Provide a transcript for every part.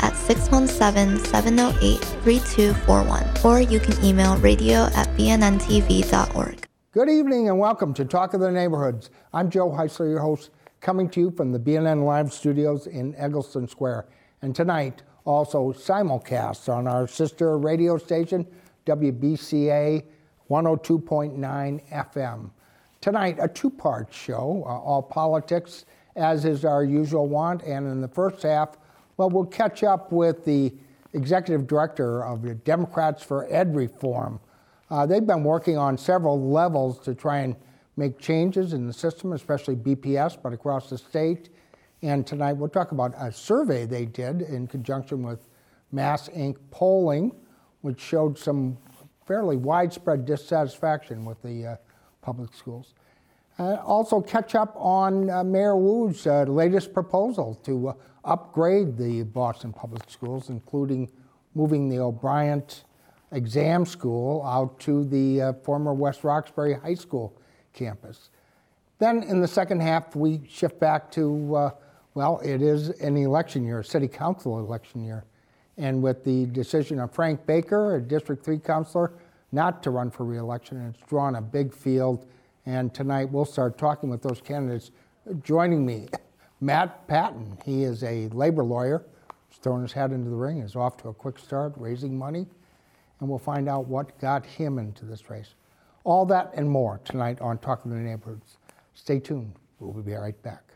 at 617-708-3241 or you can email radio at bnntv.org. Good evening and welcome to Talk of the Neighborhoods. I'm Joe Heisler, your host, coming to you from the BNN Live studios in Egleston Square. And tonight, also simulcast on our sister radio station, WBCA 102.9 FM. Tonight, a two part show, uh, all politics, as is our usual want. And in the first half, well, we'll catch up with the executive director of the Democrats for Ed Reform. Uh, they've been working on several levels to try and make changes in the system, especially BPS, but across the state. And tonight we'll talk about a survey they did in conjunction with Mass Inc. polling, which showed some fairly widespread dissatisfaction with the uh, public schools. Uh, also, catch up on uh, Mayor Wu's uh, latest proposal to uh, upgrade the Boston Public Schools, including moving the O'Bryant Exam School out to the uh, former West Roxbury High School campus. Then, in the second half, we shift back to uh, well, it is an election year, a city council election year. And with the decision of Frank Baker, a District 3 councilor, not to run for reelection, it's drawn a big field and tonight we'll start talking with those candidates. Joining me, Matt Patton. He is a labor lawyer. He's thrown his hat into the ring, is off to a quick start, raising money. And we'll find out what got him into this race. All that and more tonight on Talking to the Neighborhoods. Stay tuned. We'll be right back.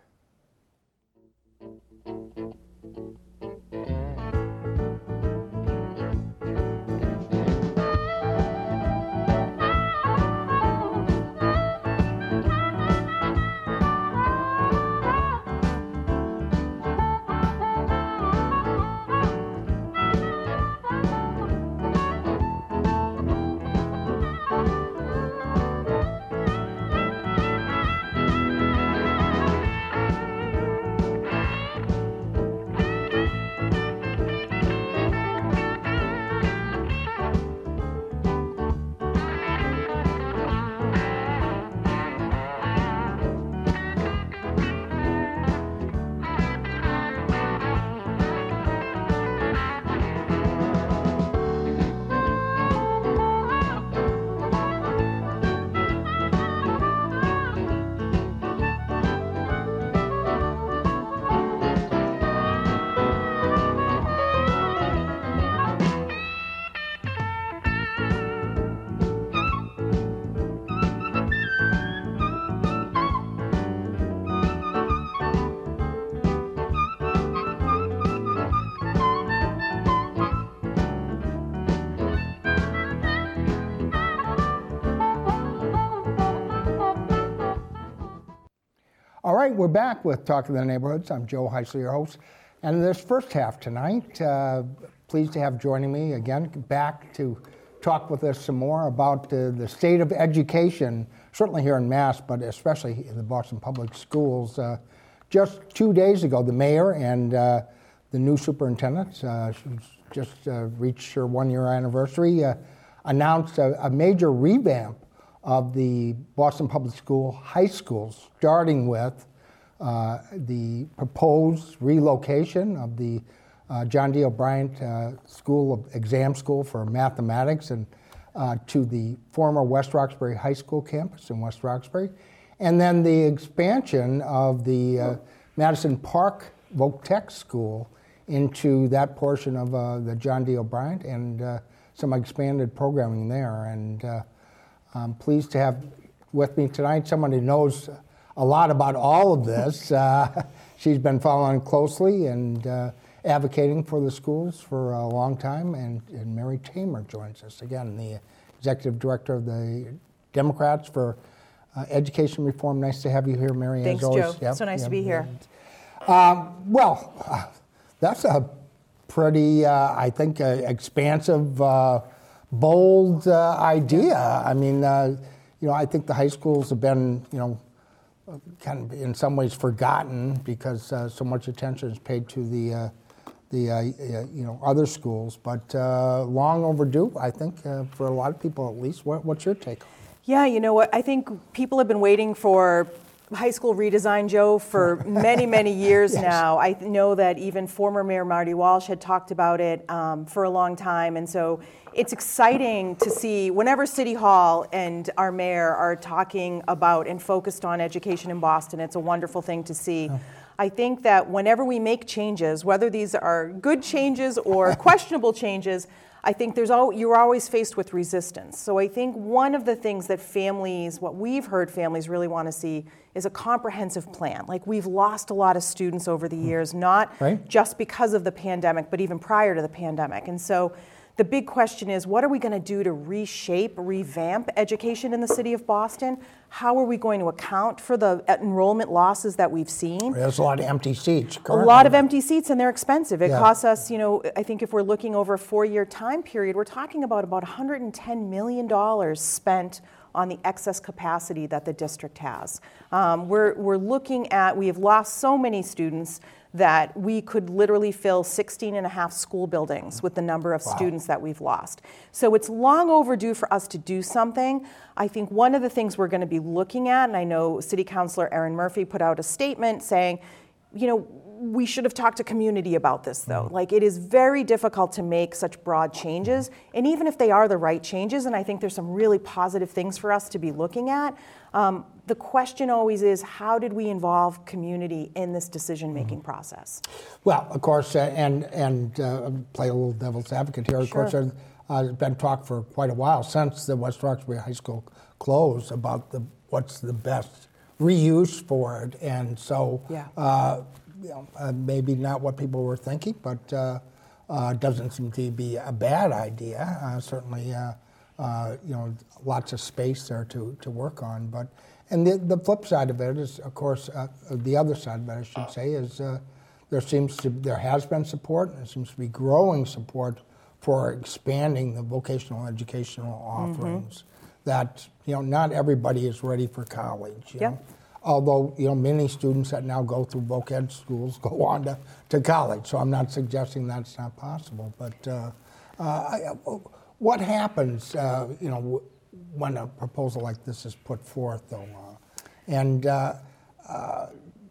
All right, we're back with Talk of the Neighborhoods. I'm Joe Heisler, your host. And in this first half tonight, uh, pleased to have joining me again back to talk with us some more about uh, the state of education, certainly here in Mass, but especially in the Boston Public Schools. Uh, just two days ago, the mayor and uh, the new superintendent, uh, just uh, reached her one year anniversary, announced a, a major revamp of the Boston Public School high schools, starting with uh, the proposed relocation of the uh, John D. O'Bryant uh, School of Exam School for Mathematics and uh, to the former West Roxbury High School campus in West Roxbury, and then the expansion of the uh, Madison Park Voc Tech School into that portion of uh, the John D. O'Bryant and some expanded programming there. And I'm pleased to have with me tonight someone who knows a lot about all of this. Uh, she's been following closely and uh, advocating for the schools for a long time. And, and, Mary Tamer joins us again, the executive director of the Democrats for uh, Education Reform. Nice to have you here, Mary. Thanks, always. Joe. Yep, so nice yep, to be here. Um, well, that's a pretty, uh, I think, uh, expansive bold uh, idea. I mean, uh, you know, I think the high schools have been, you know, kind of in some ways forgotten because uh, so much attention is paid to the uh, the uh, you know other schools, but uh, long overdue, I think, for a lot of people at least. What, what's your take? Yeah, you know what? I think people have been waiting for high school redesign, Joe, for many, many years yes. now. I know that even former Mayor Marty Walsh had talked about it um, for a long time. And so it's exciting to see whenever City Hall and our mayor are talking about and focused on education in Boston, it's a wonderful thing to see. I think that whenever we make changes, whether these are good changes or questionable changes, I think there's all, you're always faced with resistance. So I think one of the things that families, what we've heard families really want to see is a comprehensive plan. Like we've lost a lot of students over the hmm. years, not right. just because of the pandemic, but even prior to the pandemic. And so the big question is what are we going to do to reshape, revamp education in the city of Boston? How are we going to account for the enrollment losses that we've seen? There's a lot of empty seats. Currently. A lot of empty seats, and they're expensive. It yeah. costs us, you know, I think if we're looking over a four year time period, we're talking about about $110 million spent on the excess capacity that the district has. Um, we're, we're looking at, we have lost so many students that we could literally fill 16 and a half school buildings with the number of wow. students that we've lost. So it's long overdue for us to do something. I think one of the things we're going to be looking at, and I know City Councilor Erin Murphy put out a statement saying, you know, we should have talked to community about this though. Like it is very difficult to make such broad changes. And even if they are the right changes, and I think there's some really positive things for us to be looking at, um, the question always is how did we involve community in this decision making mm-hmm. process? Well, of course, uh, and, and uh, play a little devil's advocate here. Of sure. course, there's uh, been talk for quite a while since the West Roxbury High School closed about the, what's the best reuse for it. And so, yeah. Uh, you know, uh, maybe not what people were thinking, but uh, uh, doesn't seem to be a bad idea. Uh, certainly, uh, uh, you know, lots of space there to, to work on. But and the, the flip side of it is, of course, the other side of it, I should say, is there seems to there has been support. And there seems to be growing support for expanding the vocational educational offerings. Mm-hmm. That you know, not everybody is ready for college. You yep. know? although you know many students that now go through voc ed schools go on to, to college. So I'm not suggesting that's not possible. But uh, uh, what happens, uh, you know, when a proposal like this is put forth, though, uh, and uh, uh,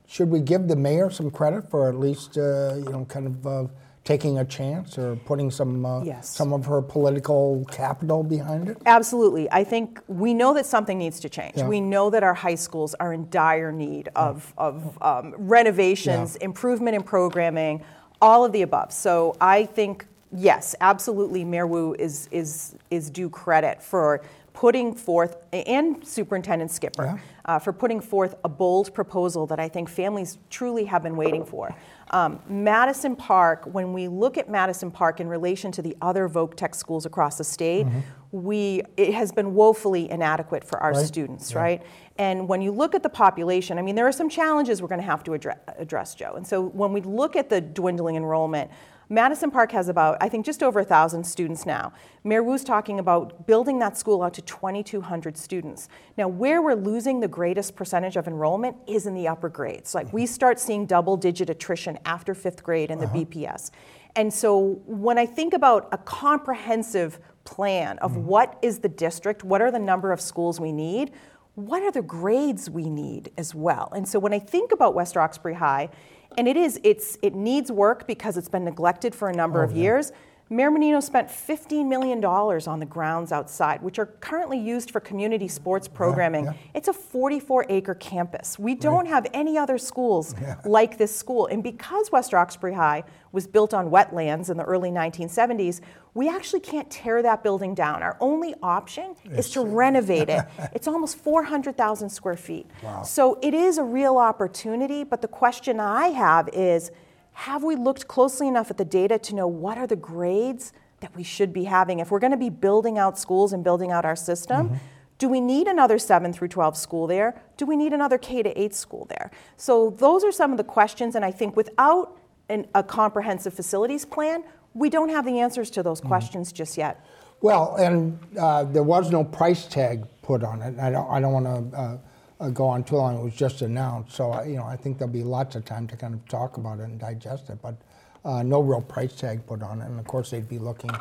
should we give the mayor some credit for at least you know kind of taking a chance or putting some uh, yes. some of her political capital behind it? Absolutely. I think we know that something needs to change. Yeah. We know that our high schools are in dire need of, yeah. of um, renovations, yeah. improvement in programming, all of the above. So I think yes, absolutely, Mayor Wu is is is due credit for putting forth, and Superintendent Skipper, yeah. uh, for putting forth a bold proposal that I think families truly have been waiting for. Um, Madison Park, when we look at Madison Park in relation to the other Voc Tech schools across the state, mm-hmm. we it has been woefully inadequate for our right. students, yeah. right? And when you look at the population, I mean, there are some challenges we're going to have to address, address, Joe. And so when we look at the dwindling enrollment, Madison Park has about, I think, just over 1,000 students now. Mayor Wu's talking about building that school out to 2,200 students. Now, where we're losing the greatest percentage of enrollment is in the upper grades. Like, we start seeing double digit attrition after fifth grade in the uh-huh. BPS. And so, when I think about a comprehensive plan of mm-hmm. what is the district, what are the number of schools we need, what are the grades we need as well? And so, when I think about West Roxbury High, and it is it's it needs work because it's been neglected for a number oh, of yeah. years Mayor Menino spent $15 million on the grounds outside, which are currently used for community sports programming. Yeah, yeah. It's a 44 acre campus. We don't right. have any other schools yeah. like this school. And because West Roxbury High was built on wetlands in the early 1970s, we actually can't tear that building down. Our only option it's is to renovate it. It's almost 400,000 square feet. Wow. So it is a real opportunity, but the question I have is, have we looked closely enough at the data to know what are the grades that we should be having? If we're going to be building out schools and building out our system, mm-hmm. do we need another 7 through 12 school there? Do we need another K to 8 school there? So those are some of the questions, and I think without an, a comprehensive facilities plan, we don't have the answers to those mm-hmm. questions just yet. Well, and uh, there was no price tag put on it. I don't, I don't want to uh, go on too long. It was just announced, so I, you know I think there'll be lots of time to kind of talk about it and digest it. But uh, no real price tag put on it, and of course they'd be looking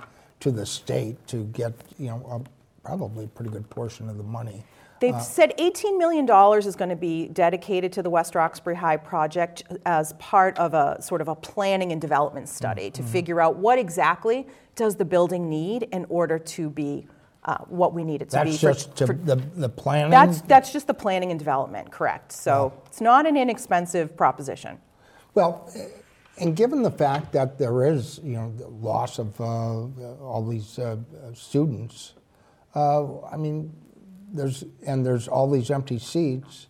to the state to get you know a, probably a pretty good portion of the money. They've uh, said $18 million is going to be dedicated to the West Roxbury High project as part of a sort of a planning and development study mm-hmm. to figure out what exactly does the building need in order to be uh, what we need it to that's be. That's just for, for, the, the planning? That's, that's just the planning and development, correct. So it's not an inexpensive proposition. Well, and given the fact that there is, you know, the loss of uh, all these uh, students, uh, I mean, there's and there's all these empty seats.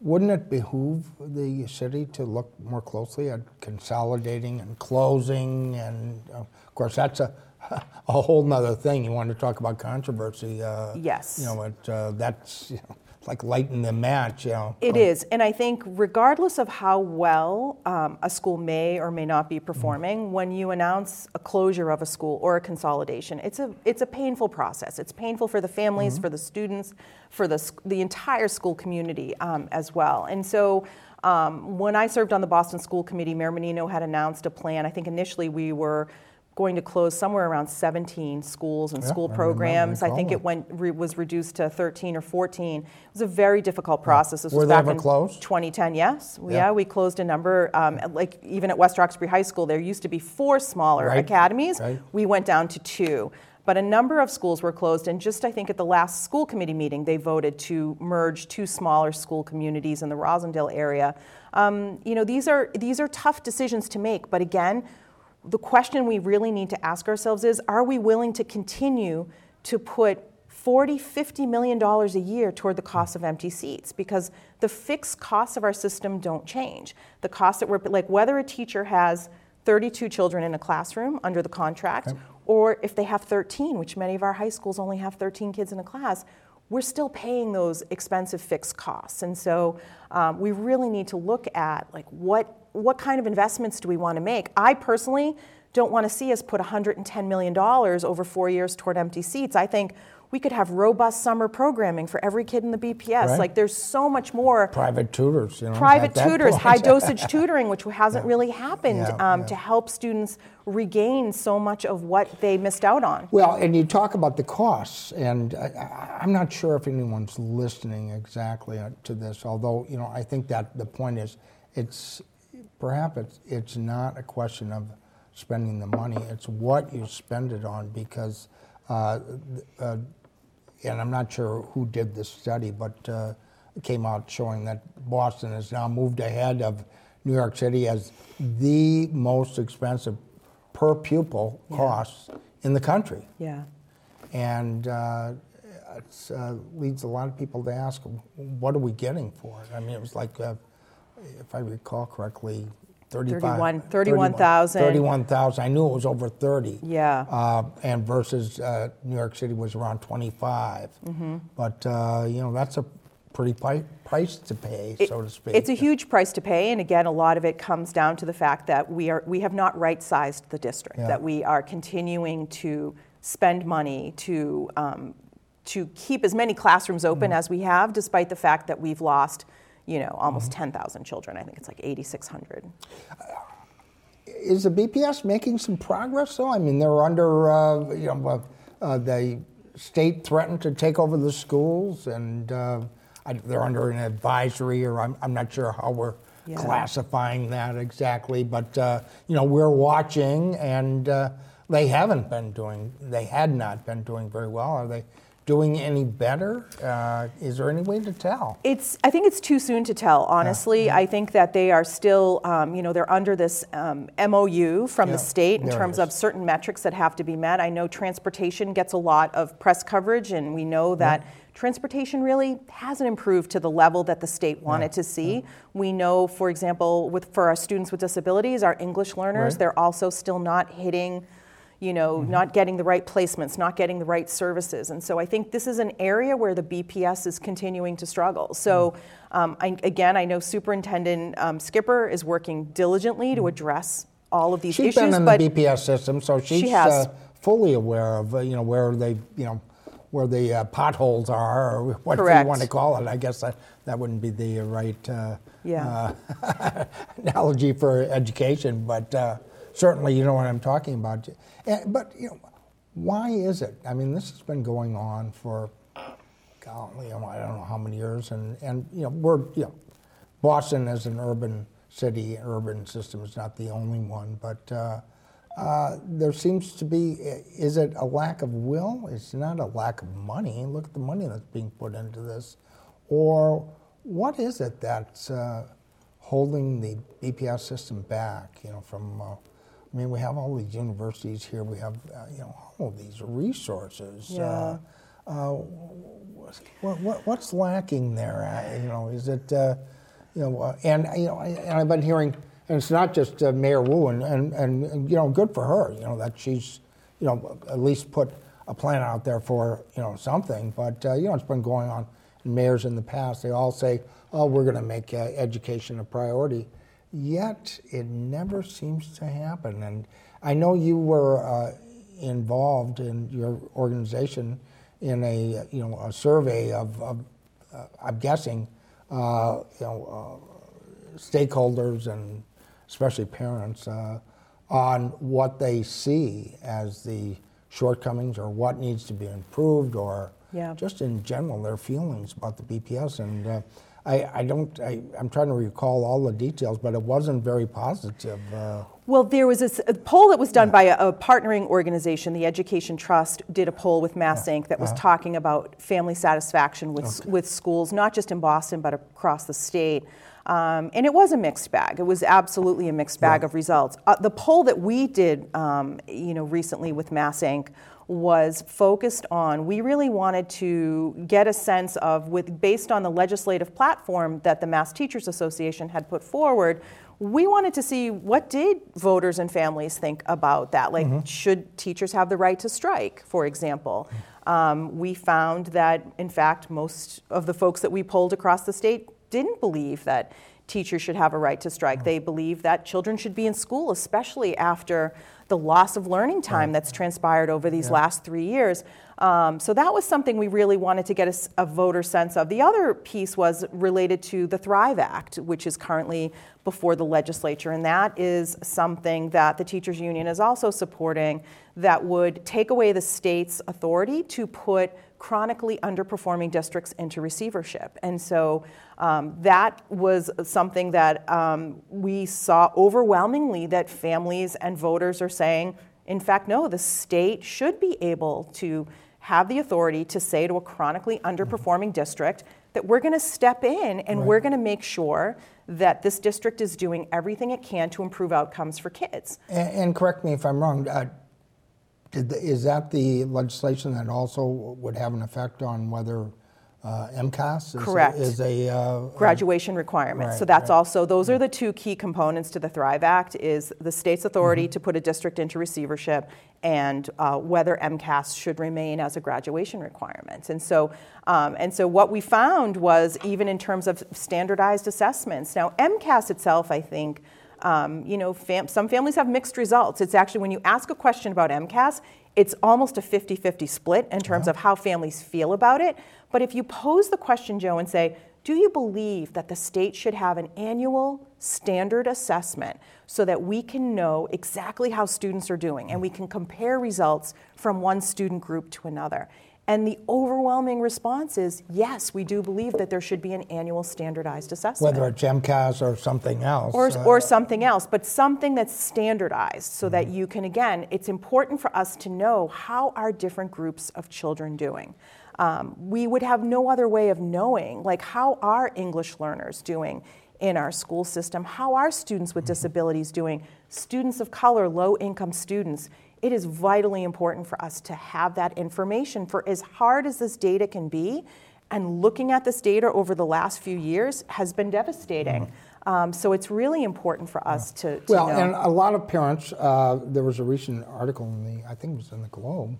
Wouldn't it behoove the city to look more closely at consolidating and closing? And of course, that's a a whole nother thing. You want to talk about controversy? Uh, yes. You know, it, uh, that's you know, like lighting the match. You know. It is, and I think regardless of how well um, a school may or may not be performing, mm-hmm. when you announce a closure of a school or a consolidation, it's a it's a painful process. It's painful for the families, mm-hmm. for the students, for the the entire school community um, as well. And so. Um, when I served on the Boston School Committee, Mayor Menino had announced a plan. I think initially we were going to close somewhere around 17 schools and yeah, school programs. I, think it went re, was reduced to 13 or 14. It was a very difficult process. This Were was they back ever in closed? 2010. Yes, yeah. yeah. we closed a number. Um, like even at West Roxbury High School, there used to be four smaller right. academies. Right. We went down to two. But a number of schools were closed, and just I think at the last school committee meeting, they voted to merge two smaller school communities in the Roslindale area. Um, you know, these are these are tough decisions to make, but again, the question we really need to ask ourselves is are we willing to continue to put 40 50 million dollars a year toward the cost of empty seats because the fixed costs of our system don't change the cost that we're like whether a teacher has 32 children in a classroom under the contract okay. or if they have 13 which many of our high schools only have 13 kids in a class we're still paying those expensive fixed costs and so um, we really need to look at like what what kind of investments do we want to make? I personally don't want to see us put $110 million over four years toward empty seats. I think we could have robust summer programming for every kid in the BPS. Right. Like there's so much more private tutors, you know, private tutors, high dosage tutoring, which hasn't yeah. really happened yeah, um, yeah. to help students regain so much of what they missed out on. Well, and you talk about the costs, and I, am not sure if anyone's listening exactly to this. Although you know, I think that the point is, it's perhaps it's, it's not a question of spending the money, it's what you spend it on because, uh, uh, and I'm not sure who did this study, but uh, it came out showing that Boston has now moved ahead of New York City as the most expensive per pupil yeah. costs in the country. Yeah. And uh, it uh, leads a lot of people to ask, what are we getting for it? I mean, it was like uh, if I recall correctly, 31 31,000. 31,000. I knew it was over 30. Yeah. Uh, and versus uh, New York City was around 25. Mm-hmm. But, uh, you know, that's a pretty pi- price to pay, it, so to speak. It's a huge price to pay. And again, a lot of it comes down to the fact that we, are, we have not right sized the district, yeah. that we are continuing to spend money to, um, to keep as many classrooms open mm-hmm. as we have, despite the fact that we've lost you know, almost mm-hmm. 10,000 children. I think it's like 8,600. Is the BPS making some progress though? I mean, they're under, uh, you know, uh, uh, the state threatened to take over the schools and uh, they're under an advisory or I'm, I'm not sure how we're yeah. classifying that exactly, but, uh, you know, we're watching and uh, they haven't been doing, they had not been doing very well. Are they? Doing any better? Uh, is there any way to tell? It's. I think it's too soon to tell. Honestly, yeah. I think that they are still. Um, you know, they're under this um, MOU from yeah. the state in terms of certain metrics that have to be met. I know transportation gets a lot of press coverage, and we know that. Yeah. Transportation really hasn't improved to the level that the state wanted to see. We know, for example, with for our students with disabilities, our English learners, right. they're also still not hitting you know, mm-hmm. not getting the right placements, not getting the right services. And so I think this is an area where the BPS is continuing to struggle. So mm-hmm. um, I, again, I know Superintendent um, Skipper is working diligently to mm-hmm. address all of these she's issues. She's been in the BPS system, so she's she uh, fully aware of, uh, you know, where they, you know, where the uh, potholes are, or what you want to call it. I guess that, that wouldn't be the right uh, Yeah. uh, analogy for education, but uh, certainly you know what I'm talking about. And, but you know, why is it? I mean, this has been going on for, know, I don't know how many years, and, and you know, we're you know, Boston as an urban city, urban system is not the only one, but. Uh, uh, there seems to be, is it a lack of will? It's not a lack of money. Look at the money that's being put into this. Or what is it that's uh, holding the BPS system back, you know, from, uh, I mean, we have all these universities here, we have, uh, you know, all of these resources. Yeah. Uh, what, what, what's lacking there? Uh, you know, is it, uh, you know, uh, and you know, I, and I've been hearing, and it's not just uh, Mayor Wu, and, and, and you know, good for her, you know, that she's, you know, at least put a plan out there for you know something. But uh, you know, it's been going on. in Mayors in the past, they all say, "Oh, we're going to make uh, education a priority," yet it never seems to happen. And I know you were uh, involved in your organization in a you know a survey of, of uh, I'm guessing uh, you know uh, stakeholders and especially parents uh, on what they see as the shortcomings or what needs to be improved or Yeah. just in general their feelings about the BPS and. I, I don't. I, I'm trying to recall all the details, but it wasn't very positive. Uh, Well, there was a poll that was done by a, a partnering organization, the Education Trust, did a poll with Mass Inc. that was talking about family satisfaction with, s- with schools, not just in Boston, but across the state. Um, and it was a mixed bag. It was absolutely a mixed bag of results. Uh, the poll that we did, um, you know, recently with Mass Inc. was focused on. We really wanted to get a sense of, with based on the legislative platform that the Mass Teachers Association had put forward, we wanted to see what did voters and families think about that. Like, should teachers have the right to strike, for example? Um, we found that, in fact, most of the folks that we polled across the state didn't believe that teachers should have a right to strike. They believe that children should be in school, especially after the loss of learning time that's transpired over these last three years. Um, so that was something we really wanted to get a voter sense of. The other piece was related to the Thrive Act, which is currently before the legislature, and that is something that the teachers union is also supporting that would take away the state's authority to put chronically underperforming districts into receivership. And so um, that was something that um, we saw overwhelmingly that families and voters are saying, in fact, no, the state should be able to have the authority to say to a chronically underperforming district that we're going to step in and we're going to make sure that this district is doing everything it can to improve outcomes for kids. and, and correct me if I'm wrong. Uh, the, is that the legislation that also would have an effect on whether uh, MCAS is Correct. A, is a uh, graduation requirements. so that's right. also those are the two key components to the Thrive Act: is the state's authority Mm-hmm. to put a district into receivership, and uh, whether MCAS should remain as a graduation requirement. And so, um, and so what we found was even in terms of standardized assessments. Now, MCAS itself, I think. Um, you know, fam- some families have mixed results. It's actually when you ask a question about MCAS, it's almost a 50 50 split in terms of how families feel about it. But if you pose the question, Joe, and say, do you believe that the state should have an annual standard assessment so that we can know exactly how students are doing and we can compare results from one student group to another? And the overwhelming response is yes, we do believe that there should be an annual standardized assessment whether it's MCAS or something else. or, uh, or something else, but something that's standardized so that you can, again, it's important for us to know how are different groups of children doing. Um, we would have no other way of knowing, like, how are English learners doing in our school system? How are students with disabilities doing? Students of color, low income students. It is vitally important for us to have that information for as hard as this data can be. And looking at this data over the last few years has been devastating. Um, so it's really important for us to, to Well, know. and a lot of parents, uh, there was a recent article in the, I think it was in the Globe,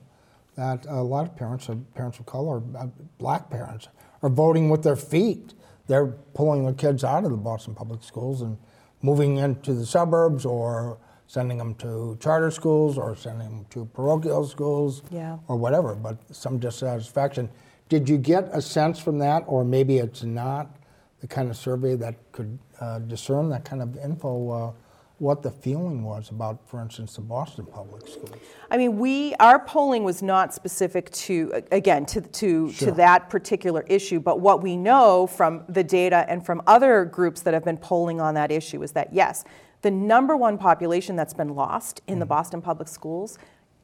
that a lot of parents, parents of color, uh, black parents, are voting with their feet. They're pulling their kids out of the Boston public schools and moving into the suburbs or sending them to charter schools or sending them to parochial schools Yeah. or whatever, but some dissatisfaction. Did you get a sense from that, or maybe it's not the kind of survey that could uh, discern that kind of info? Uh, what the feeling was about, for instance, the Boston public schools. I mean, we our polling was not specific to again to to, Sure. to that particular issue, but what we know from the data and from other groups that have been polling on that issue is that yes, the number one population that's been lost in the Mm-hmm. Boston public schools.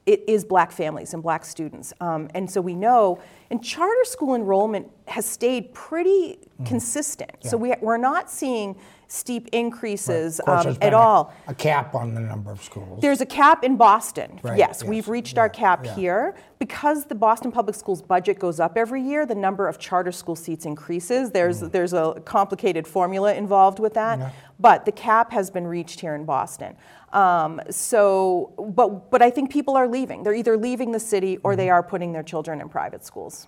It is black families and black students. Um, and so we know, and charter school enrollment has stayed pretty consistent. So Mm-hmm. Yeah. we, we're not seeing steep increases course, um, at been a- all. A cap on the number of schools. There's a cap in Boston. Right, Yes, yes, we've reached our cap yeah. here. Because the Boston Public Schools budget goes up every year, the number of charter school seats increases. There's, there's a complicated formula involved with that. Mm. Yeah. But the cap has been reached here in Boston. Um, so, but, but I think people are leaving. They're either leaving the city or Mm-hmm. they are putting their children in private schools.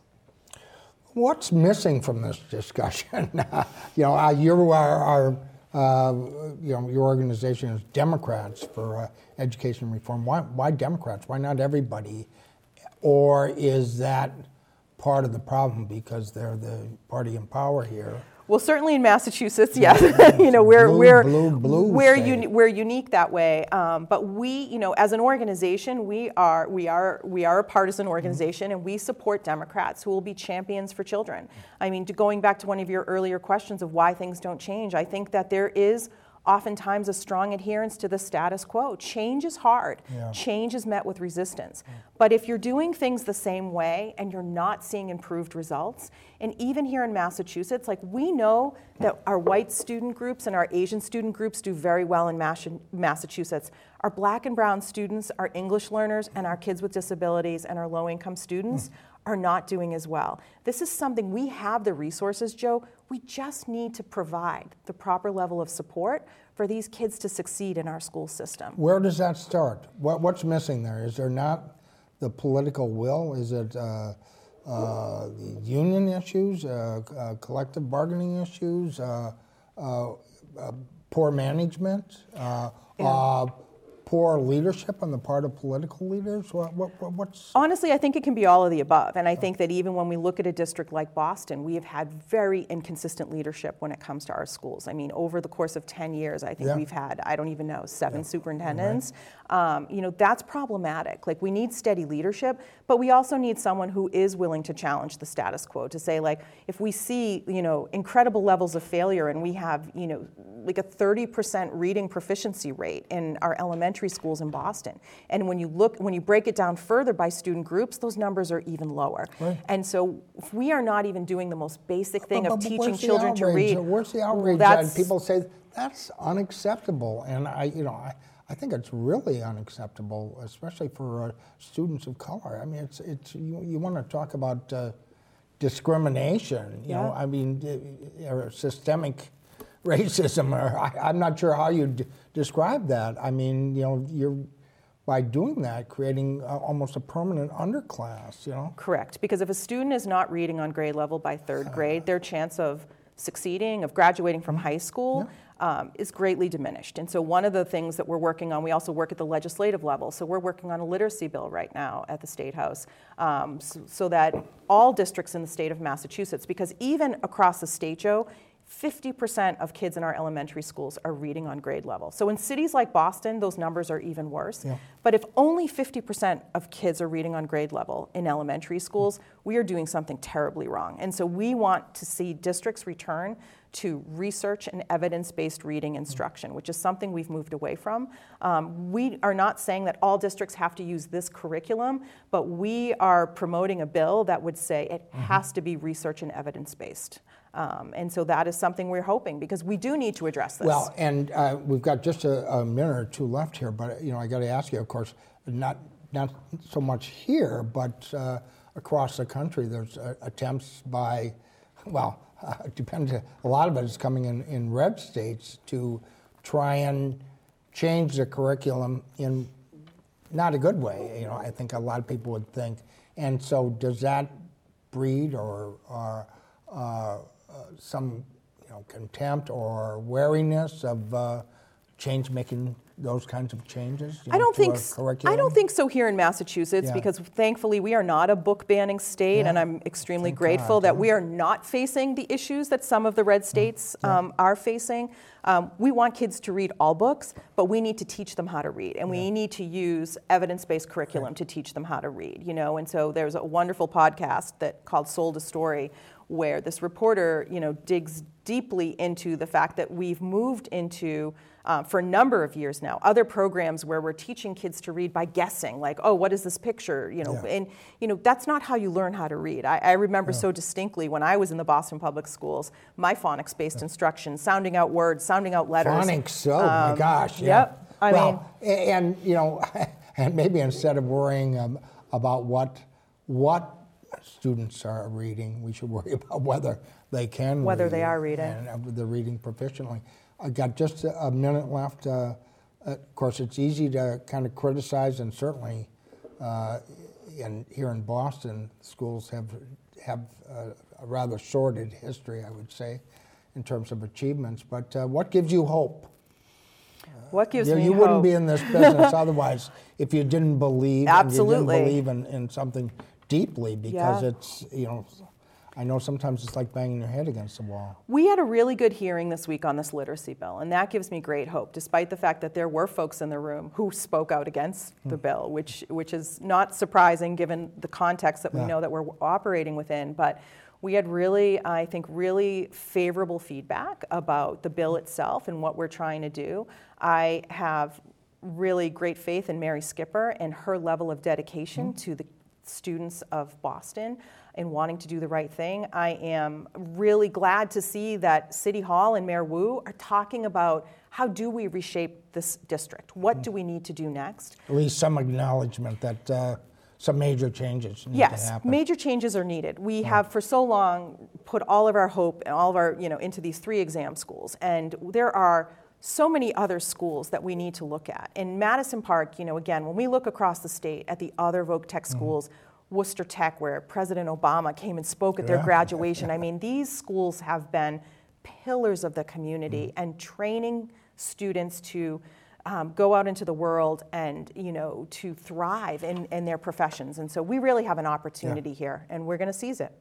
What's missing from this discussion? you know, uh, you are, uh, you know, your organization is Democrats for uh, Education Reform. Why, why Democrats? Why not everybody? Or is that part of the problem because they're the party in power here? Well, certainly in Massachusetts, yes. you know, we're Blue, we're blue, blue we're uni- we're unique that way. Um, but we, you know, as an organization, we are we are we are a partisan organization, and we support Democrats who will be champions for children. I mean, to going back to one of your earlier questions of why things don't change, I think that there is oftentimes a strong adherence to the status quo. Change is hard. Yeah. Change is met with resistance. But if you're doing things the same way and you're not seeing improved results, and even here in Massachusetts, like we know that our white student groups and our Asian student groups do very well in Massachusetts. Our black and brown students, our English learners, and our kids with disabilities and our low income students hmm. are not doing as well. This is something we have the resources, Joe. We just need to provide the proper level of support for these kids to succeed in our school system. Where does that start? What, what's missing there? Is there not the political will? Is it uh, uh, union issues, uh, uh, collective bargaining issues, uh, uh, uh, poor management, uh, uh, poor leadership on the part of political leaders? What, what, what- what's Honestly, I think it can be all of the above. And I think that even when we look at a district like Boston, we have had very inconsistent leadership when it comes to our schools. I mean, over the course of 10 years, I think Yeah. we've had, I don't even know, seven superintendents. Um, you know, that's problematic. Like, we need steady leadership, but we also need someone who is willing to challenge the status quo to say, like, if we see, you know, incredible levels of failure and we have, you know, like a 30% reading proficiency rate in our elementary schools in Boston. And when you look, when you break it down further by student groups, those numbers are even lower. Right. And so we are not even doing the most basic thing But- of but teaching children to read. Where's the outrage? that's- and people say that's unacceptable, and I, you know, I, I think it's really unacceptable, especially for uh, students of color. I mean, it's it's you, you want to talk about uh, discrimination, you know? I mean, uh, or systemic racism, or I, I'm not sure how you d- describe that. I mean, you know, you're by doing that creating uh, almost a permanent underclass, you know. Correct, because if a student is not reading on grade level by third grade, their chance of succeeding, of graduating from high school, um, is greatly diminished. And so, one of the things that we're working on, we also work at the legislative level. So, we're working on a literacy bill right now at the State House um, so, so that all districts in the state of Massachusetts, because even across the state, Joe, 50% of kids in our elementary schools are reading on grade level. So in cities like Boston, those numbers are even worse. Yeah. But if only 50% of kids are reading on grade level in elementary schools, we are doing something terribly wrong. And so we want to see districts return to research and evidence based reading instruction, which is something we've moved away from. Um, we are not saying that all districts have to use this curriculum, but we are promoting a bill that would say it has to be research and evidence based. Um, and so that is something we're hoping because we do need to address this. Well, and uh, we've got just a, a minute or two left here, but you know, I got to ask you, of course, not not so much here, but uh, across the country, there's uh, attempts by, well, uh, depends. A lot of it is coming in in red states to try and change the curriculum in not a good way. You know, I think a lot of people would think, and so does that breed or or uh, some you know contempt or wariness of uh, change making those kinds of changes? I don't think I don't think so here in Massachusetts yeah. because thankfully we are not a book banning state, yeah. and I'm extremely Thank grateful God, that yeah. we are not facing the issues that some of the red states um, are facing. Um, we want kids to read all books, but we need to teach them how to read, and we need to use evidence-based curriculum to teach them how to read. You know, and so there's a wonderful podcast that called Sold a Story where this reporter, you know, digs deeply into the fact that we've moved into uh, for a number of years now. Other programs where we're teaching kids to read by guessing, like, oh, what is this picture? You know, yeah. and you know that's not how you learn how to read. I, I remember yeah. so distinctly when I was in the Boston Public Schools, my phonics-based yeah. instruction, sounding out words, sounding out letters. Phonics, oh um, my gosh, yeah. Yep. I well, mean, and you know, and maybe instead of worrying um, about what what students are reading, we should worry about whether they can whether read they are reading and uh, they're reading proficiently. I got just a minute left. Uh, of course, it's easy to kind of criticize, and certainly, uh, in, here in Boston, schools have have a, a, rather sordid history, I would say, in terms of achievements. But uh, what gives you hope? What gives you, me you hope? wouldn't be in this business otherwise if you didn't believe. Absolutely. Didn't believe in, in something deeply because yeah. it's you know I know sometimes it's like banging your head against the wall. We had a really good hearing this week on this literacy bill, and that gives me great hope, despite the fact that there were folks in the room who spoke out against mm. the bill, which, which is not surprising given the context that we yeah. know that we're operating within. But we had really, I think, really favorable feedback about the bill itself and what we're trying to do. I have really great faith in Mary Skipper and her level of dedication mm. to the students of Boston in wanting to do the right thing. I am really glad to see that City Hall and Mayor Wu are talking about how do we reshape this district? What do we need to do next? At least some acknowledgement that uh, some major changes need yes, to happen. major changes are needed. We yeah. have for so long put all of our hope and all of our, you know, into these three exam schools. And there are so many other schools that we need to look at. In Madison Park, you know, again, when we look across the state at the other Voc Tech mm-hmm. schools, Worcester Tech, where President Obama came and spoke at their graduation. I mean, these schools have been pillars of the community mm-hmm. and training students to um, go out into the world and you know to thrive in, in their professions. And so we really have an opportunity yeah. here, and we're going to seize it.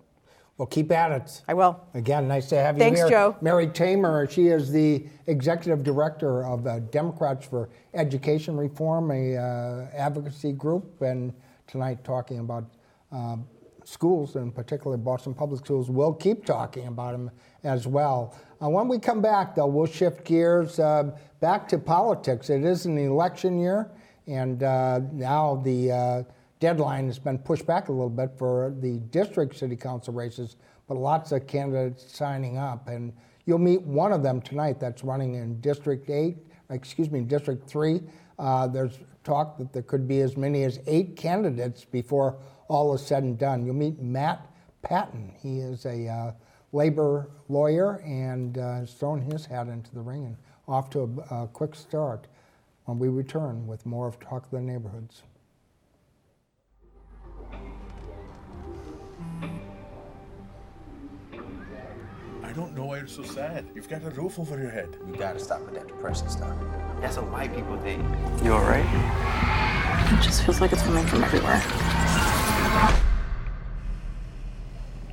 Well, keep at it. I will. Again, nice to have you Thanks, here. Joe. Mary Tamer, she is the executive director of uh, Democrats for Education Reform, a uh, advocacy group, and tonight talking about uh, schools, and particularly Boston Public Schools. We'll keep talking about them as well. Uh, when we come back, though, we'll shift gears uh, back to politics. It is an election year, and uh, now the deadline has been pushed back a little bit for the district city council races, but lots of candidates signing up. And you'll meet one of them tonight that's running in District 8, excuse me, District 3. Uh, there's talk that there could be as many as eight candidates before all is said and done. You'll meet Matt Patton. He is a uh, labor lawyer and uh, has thrown his hat into the ring and off to a, a quick start when we return with more of Talk of the Neighborhoods. Don't know why you're so sad. You've got a roof over your head. You gotta stop with that depressing stuff. That's what white people think. You alright? It just feels like it's coming from everywhere.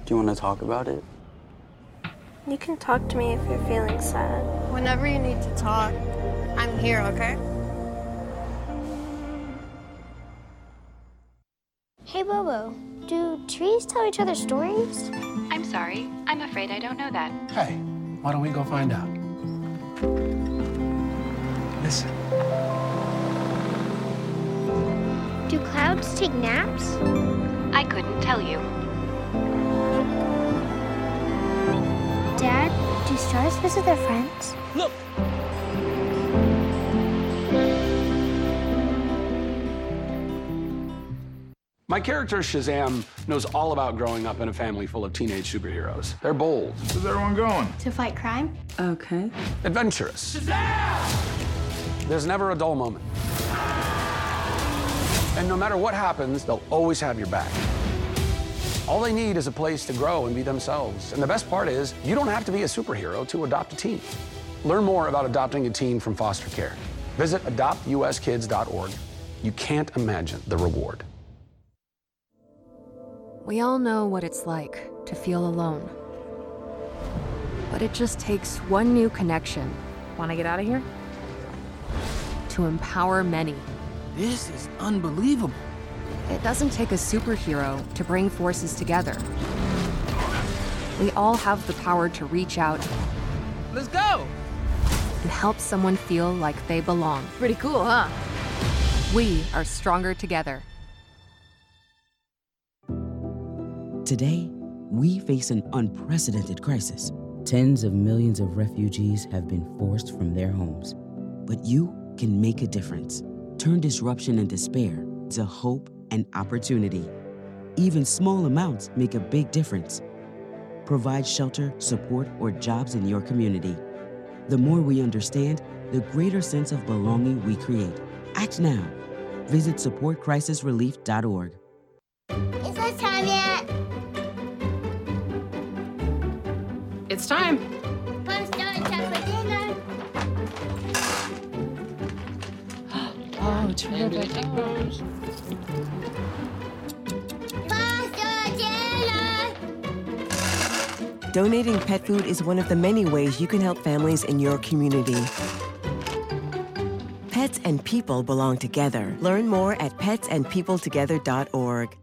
Do you want to talk about it? You can talk to me if you're feeling sad. Whenever you need to talk, I'm here, okay? Hey, Bobo, do trees tell each other stories? I'm sorry. I'm afraid I don't know that. Hey, why don't we go find out? Listen. Do clouds take naps? I couldn't tell you. Dad, do stars visit their friends? Look! My character, Shazam, knows all about growing up in a family full of teenage superheroes. They're bold. Where's everyone going? To fight crime. Okay. Adventurous. Shazam! There's never a dull moment. And no matter what happens, they'll always have your back. All they need is a place to grow and be themselves. And the best part is, you don't have to be a superhero to adopt a teen. Learn more about adopting a teen from foster care. Visit adoptuskids.org. You can't imagine the reward. We all know what it's like to feel alone. But it just takes one new connection. Want to get out of here? To empower many. This is unbelievable. It doesn't take a superhero to bring forces together. We all have the power to reach out. Let's go! And help someone feel like they belong. Pretty cool, huh? We are stronger together. Today, we face an unprecedented crisis. Tens of millions of refugees have been forced from their homes. But you can make a difference. Turn disruption and despair to hope and opportunity. Even small amounts make a big difference. Provide shelter, support, or jobs in your community. The more we understand, the greater sense of belonging we create. Act now. Visit supportcrisisrelief.org. It's time. Fun starting time dinner. Oh, terrific. Faster. Donating pet food is one of the many ways you can help families in your community. Pets and people belong together. Learn more at petsandpeopletogether.org.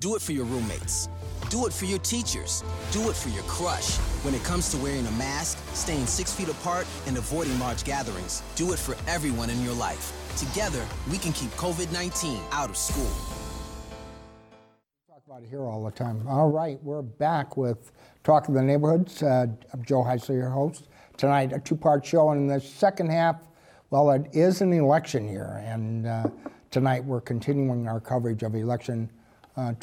Do it for your roommates. Do it for your teachers. Do it for your crush. When it comes to wearing a mask, staying six feet apart, and avoiding large gatherings, do it for everyone in your life. Together, we can keep COVID 19 out of school. Talk about it here all the time. All right, we're back with Talk of the Neighborhoods. Uh, I'm Joe Heisler, your host. Tonight, a two part show. And in the second half, well, it is an election year. And uh, tonight, we're continuing our coverage of election uh,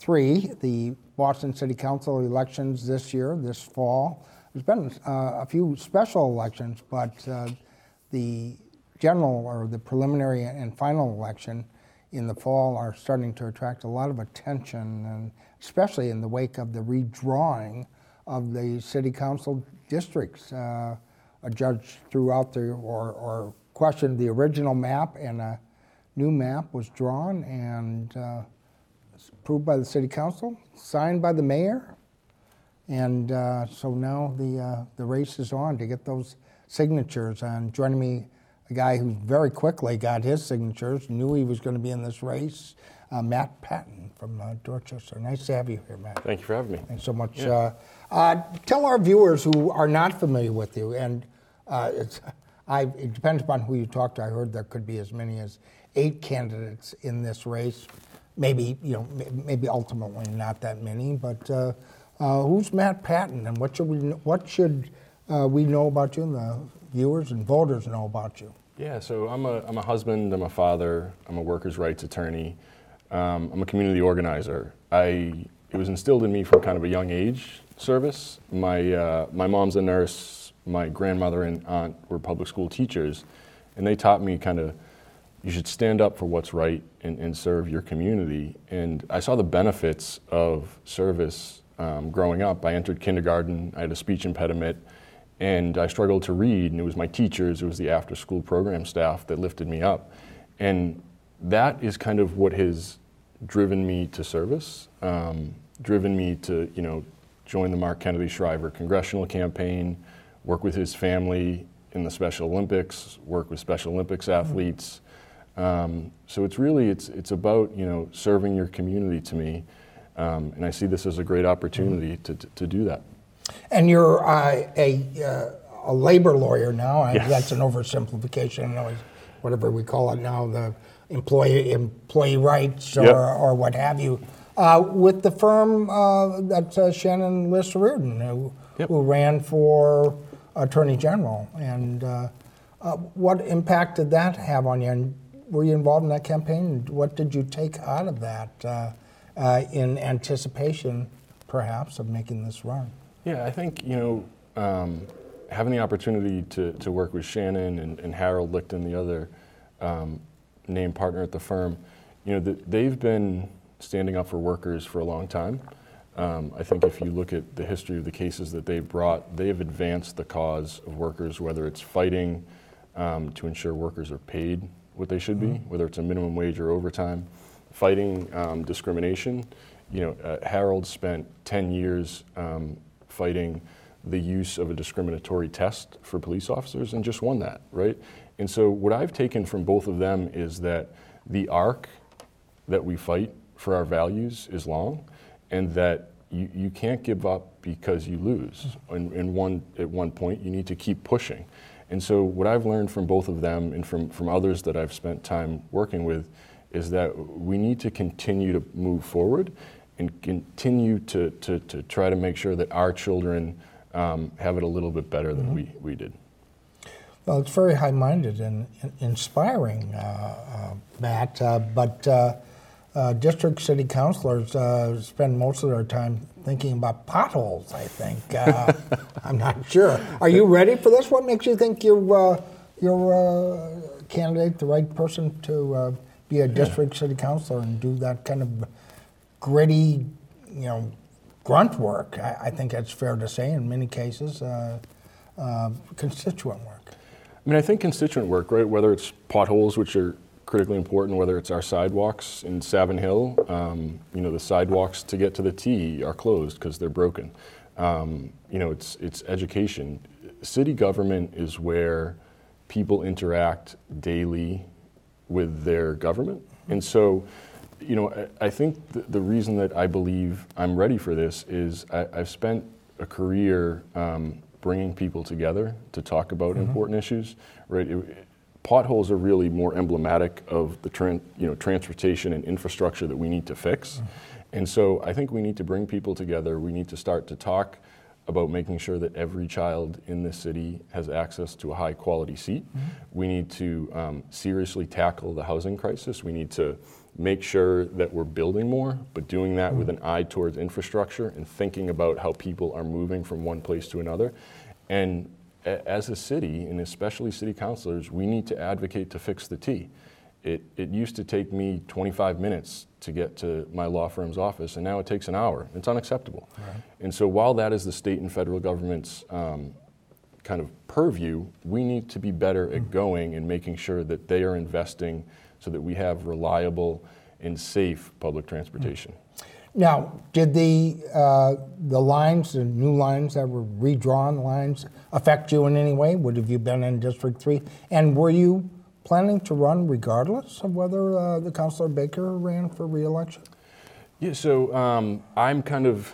2023, the Boston City Council elections this year, this fall. There's been uh, a few special elections, but uh, the general or the preliminary and final election in the fall are starting to attract a lot of attention, and especially in the wake of the redrawing of the city council districts. Uh, a judge threw out the or, or questioned the original map, and a new map was drawn and uh, approved by the city council, signed by the mayor, and uh, so now the uh, the race is on to get those signatures. And joining me, a guy who very quickly got his signatures, knew he was going to be in this race, uh, Matt Patton from uh, Dorchester. Nice to have you here, Matt. Thank you for having me. Thanks so much. Yeah. Uh, uh, tell our viewers who are not familiar with you, and uh, it's, I, it depends upon who you talk to. I heard there could be as many as eight candidates in this race. Maybe you know, maybe ultimately not that many. But uh, uh, who's Matt Patton, and what should we what should uh, we know about you, and the viewers and voters know about you? Yeah, so I'm a, I'm a husband, I'm a father, I'm a workers' rights attorney, um, I'm a community organizer. I, it was instilled in me from kind of a young age, service. My, uh, my mom's a nurse, my grandmother and aunt were public school teachers, and they taught me kind of you should stand up for what's right and, and serve your community. And I saw the benefits of service um, growing up. I entered kindergarten, I had a speech impediment, and I struggled to read, and it was my teachers, it was the after school program staff that lifted me up. And that is kind of what has driven me to service, um, driven me to, you know, join the Mark Kennedy Shriver congressional campaign, work with his family in the Special Olympics, work with Special Olympics athletes. Um, so it's really it's it's about you know serving your community to me, um, and I see this as a great opportunity to, to, to do that. And you're uh, a, uh, a labor lawyer now. I- Yes. That's an oversimplification. I know it's whatever we call it now, the employee employee rights or, Yep. or what have you. Uh, with the firm uh, that's uh, Shannon Liss-Riordan, who, who ran for Attorney General. And uh, uh, what impact did that have on you? And were you involved in that campaign? What did you take out of that uh, uh, in anticipation, perhaps, of making this run? Yeah, I think you know um, having the opportunity to, to work with Shannon and, and Harold Lichten, the other um, named partner at the firm, you know th- they've been standing up for workers for a long time. Um, I think if you look at the history of the cases that they've brought, they've advanced the cause of workers, whether it's fighting um, to ensure workers are paid what they should be, whether it's a minimum wage or overtime. Fighting um, discrimination. You know, uh, Harold spent 10 years um, fighting the use of a discriminatory test for police officers and just won that, right? And so, what I've taken from both of them is that the arc that we fight for our values is long, and that you, you can't give up because you lose. And, in one, at one point, you need to keep pushing. And so, what I've learned from both of them and from, from others that I've spent time working with is that we need to continue to move forward and continue to, to, to try to make sure that our children um, have it a little bit better than we, we did. Well, it's very high minded and, and inspiring, uh, uh, Matt, uh, but uh, uh, district city councilors uh, spend most of their time thinking about potholes, I think. Uh, I'm not sure. Are you ready for this? What makes you think you, uh, you're a candidate, the right person to uh, be a district city councilor and do that kind of gritty, you know, grunt work? I, I think that's fair to say in many cases, uh, uh, constituent work. I mean, I think constituent work, right? Whether it's potholes, which are critically important, whether it's our sidewalks in Savin Hill, um, you know, the sidewalks to get to the T are closed because they're broken. Um, you know, it's it's education. City government is where people interact daily with their government, and so. You know, I, I think the, the reason that I believe I'm ready for this is I, I've spent a career um, bringing people together to talk about Mhm. important issues. Right, It- potholes are really more emblematic of the tran- you know transportation and infrastructure that we need to fix. Mm-hmm. And so I think we need to bring people together. We need to start to talk about making sure that every child in this city has access to a high quality seat. Mm-hmm. We need to um, seriously tackle the housing crisis. We need to make sure that we're building more, but doing that with mm-hmm. an eye towards infrastructure and thinking about how people are moving from one place to another. And as a city, and especially city councilors, we need to advocate to fix the T. It, it used to take me 25 minutes to get to my law firm's office, and now it takes an hour. It's unacceptable. And so, while that is the state and federal government's um, kind of purview, we need to be better at going and making sure that they are investing so that we have reliable and safe public transportation. Now, did the uh, the lines, the new lines that were redrawn lines, affect you in any way? Would have you been in District Three? And were you planning to run regardless of whether uh, the Councilor Baker ran for reelection? Yeah, so um, I'm kind of.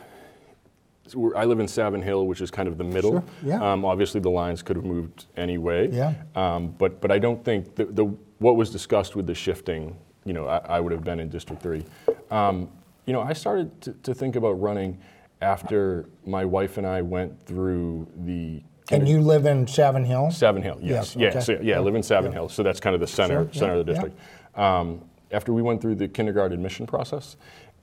so I live in Savin Hill, which is kind of the middle. Sure, yeah. Um, obviously, the lines could have moved anyway. Yeah. Um, but but I don't think the, the what was discussed with the shifting. You know, I, I would have been in District Three. Um, you know, I started to, to think about running after my wife and I went through the. And you live in Savin Hill? Savin Hill, yes. Yes, Yeah, so, yeah, I live in Savin Yeah. Hill, so that's kind of the center, Sure, yeah, center of the yeah. district. Um, after we went through the kindergarten admission process,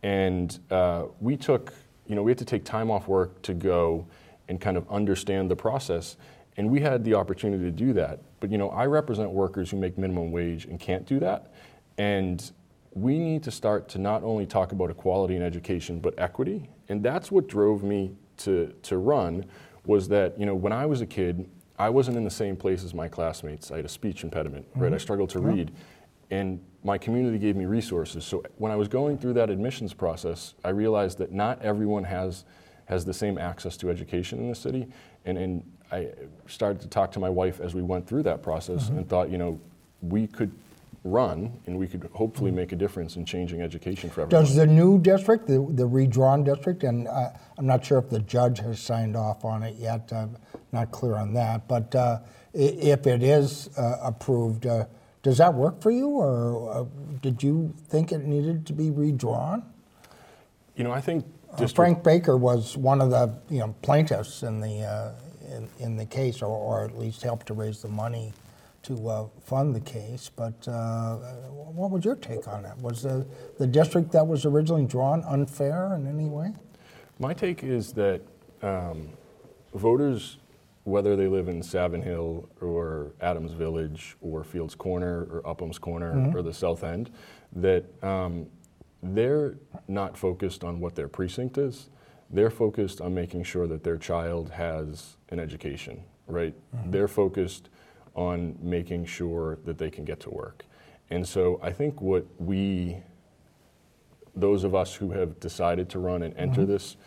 and uh, we took, you know, we had to take time off work to go and kind of understand the process, and we had the opportunity to do that. But you know, I represent workers who make minimum wage and can't do that, and we need to start to not only talk about equality in education but equity, and that's what drove me to to run. Was that you know when I was a kid, I wasn't in the same place as my classmates. I had a speech impediment, right? I Mhm. struggled to Yeah. read. And my community gave me resources. So when I was going through that admissions process, I realized that not everyone has, has the same access to education in the city. And, and I started to talk to my wife as we went through that process Mhm. and thought, you know, we could run and we could hopefully make a difference in changing education for everyone. Does the new district, the, the redrawn district, and uh, I'm not sure if the judge has signed off on it yet, I'm not clear on that, but uh, if it is uh, approved, uh, does that work for you, or uh, did you think it needed to be redrawn? You know, I think Uh, district- Frank Baker was one of the you know plaintiffs in the uh, in, in the case, or, or at least helped to raise the money to uh, fund the case. But uh, what was your take on that? Was the the district that was originally drawn unfair in any way? My take is that um, voters, whether they live in Savin Hill or Adams Village or Fields Corner or Upham's Corner Mhm. or the South End, that um, they're not focused on what their precinct is. They're focused on making sure that their child has an education, right? They're focused on making sure that they can get to work. And so I think what we, those of us who have decided to run and enter Mhm. this